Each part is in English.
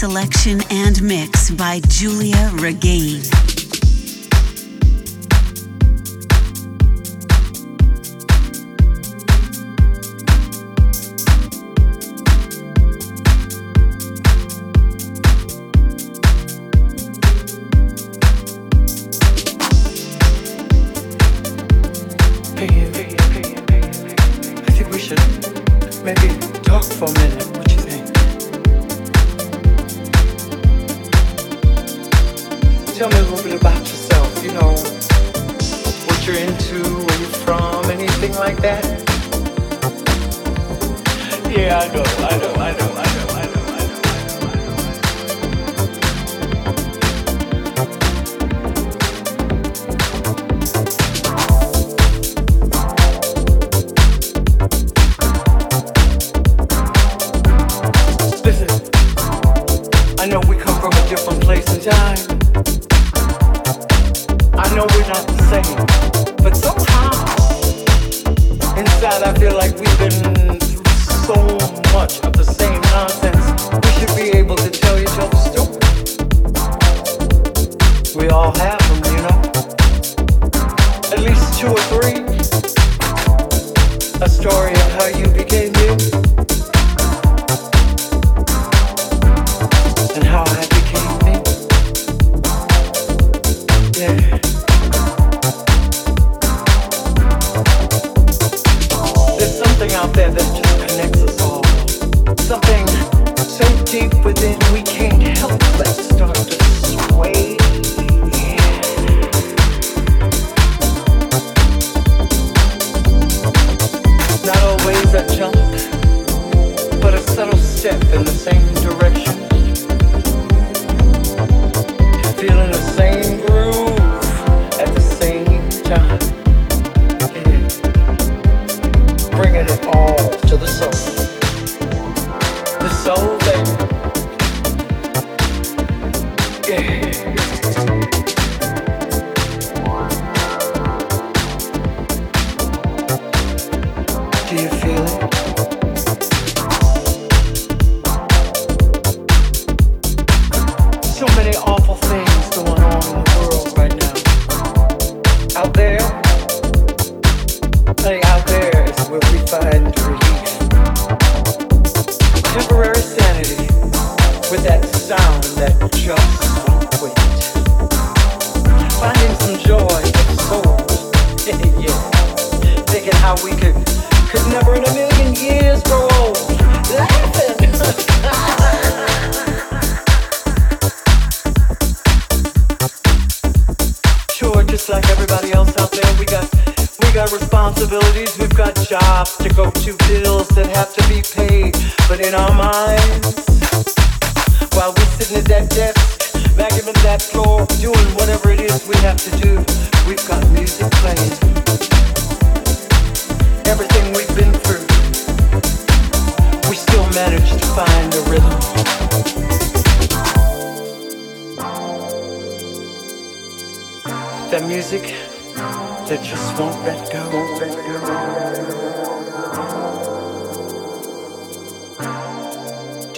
Selection and mix by Giulia Regain.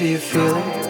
Do you feel it?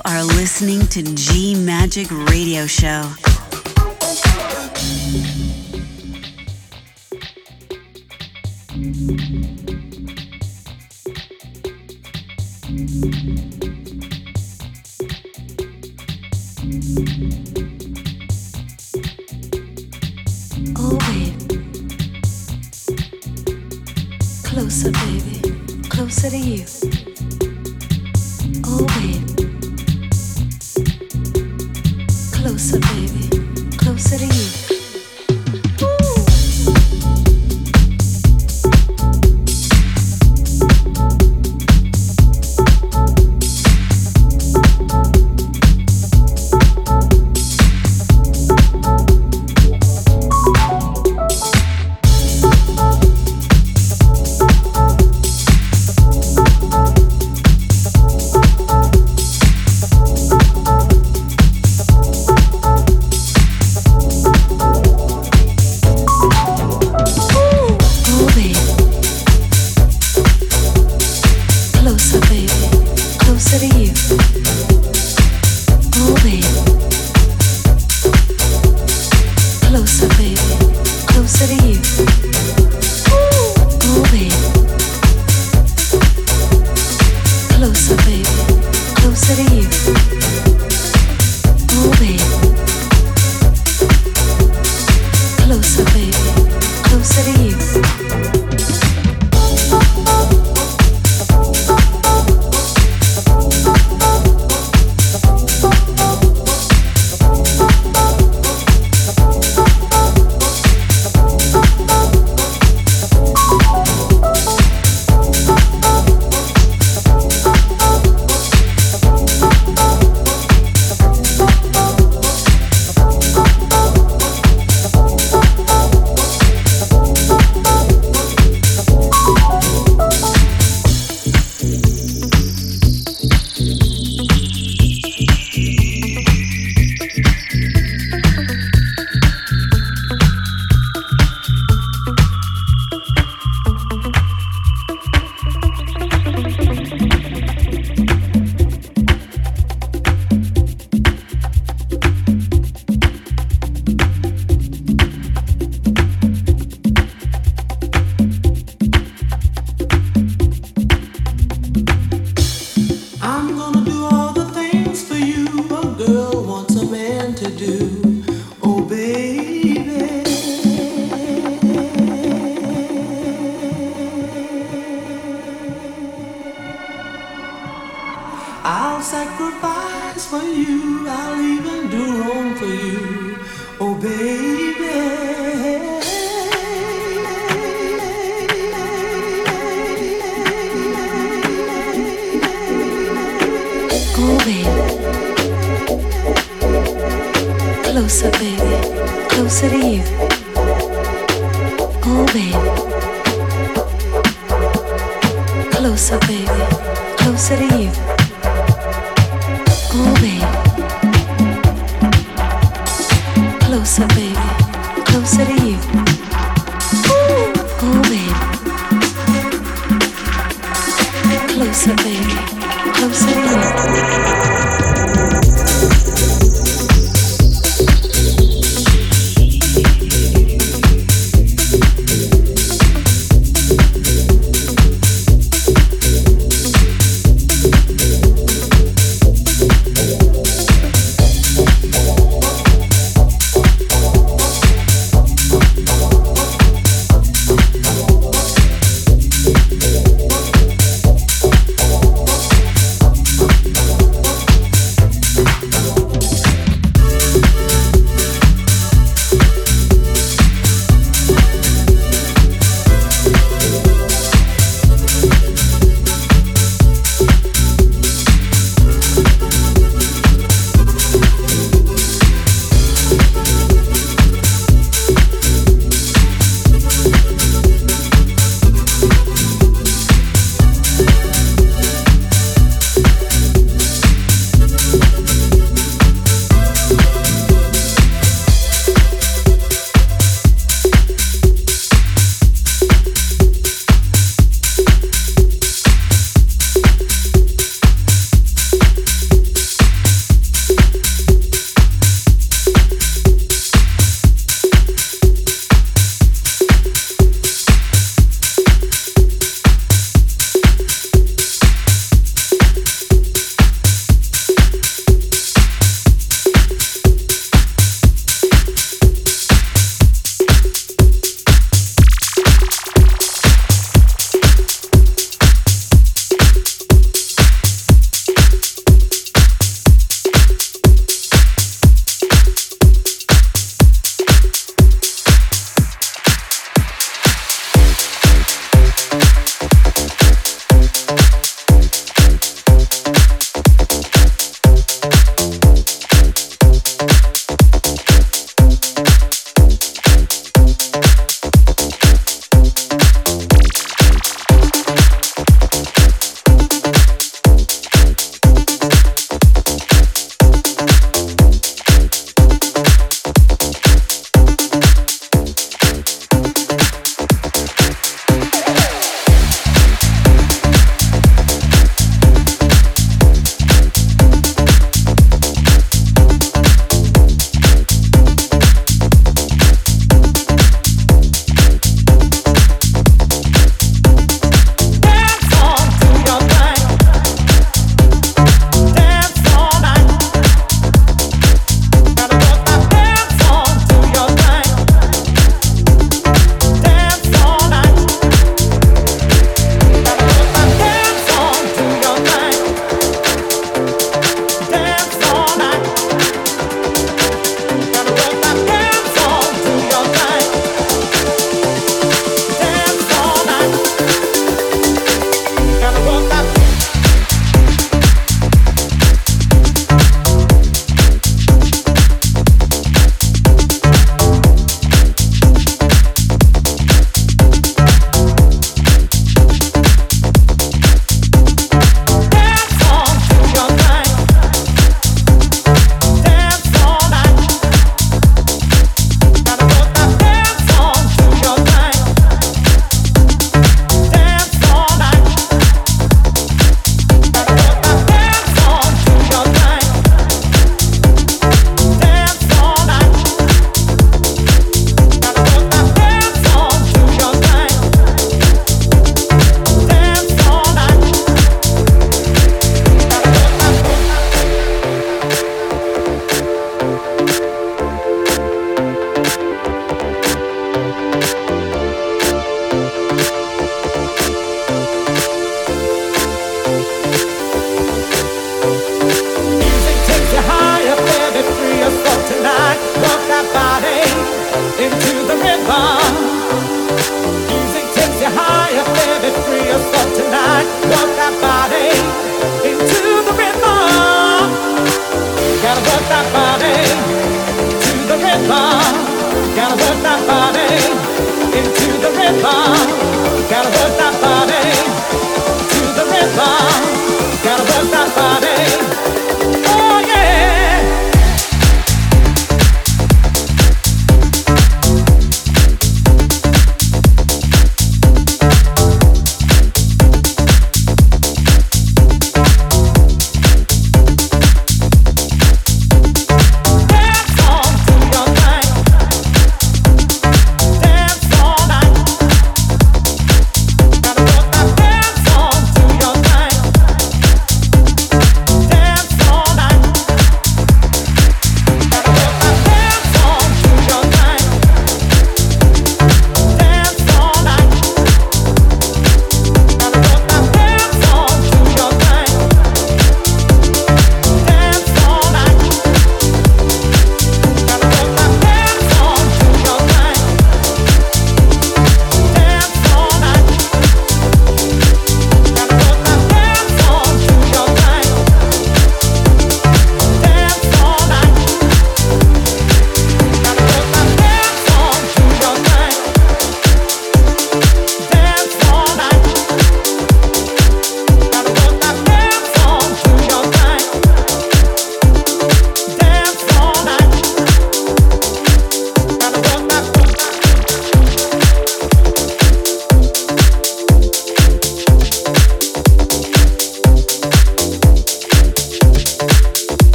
You are listening to G Magic Radio Show. Closer, baby. Closer, baby.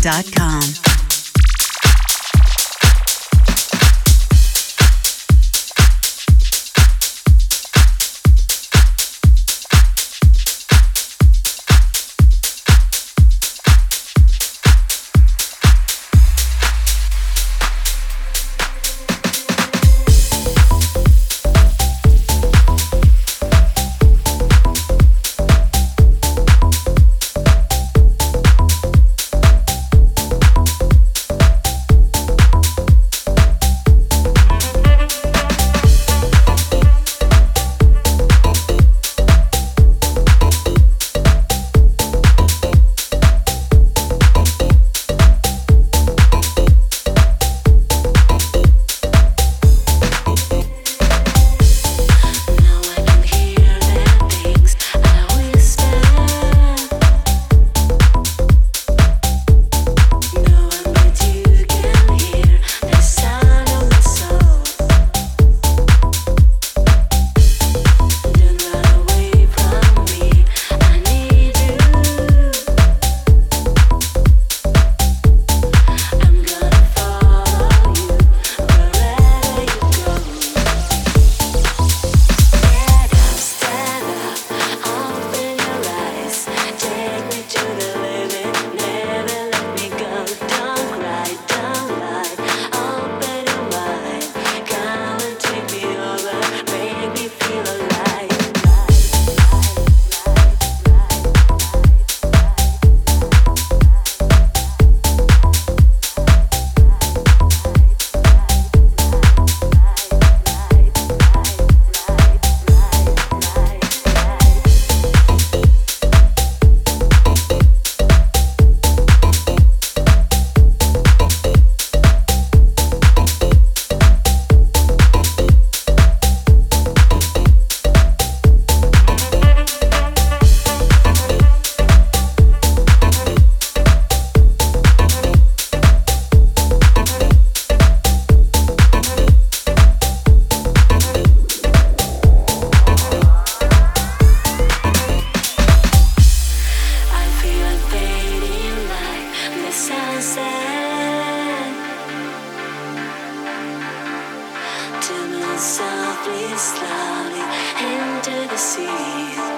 www.giuliaregain.com. always slowly I the you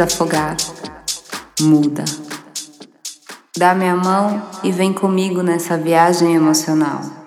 sentires afogar, muda. Dá minha mão e vem comigo nessa viagem emocional.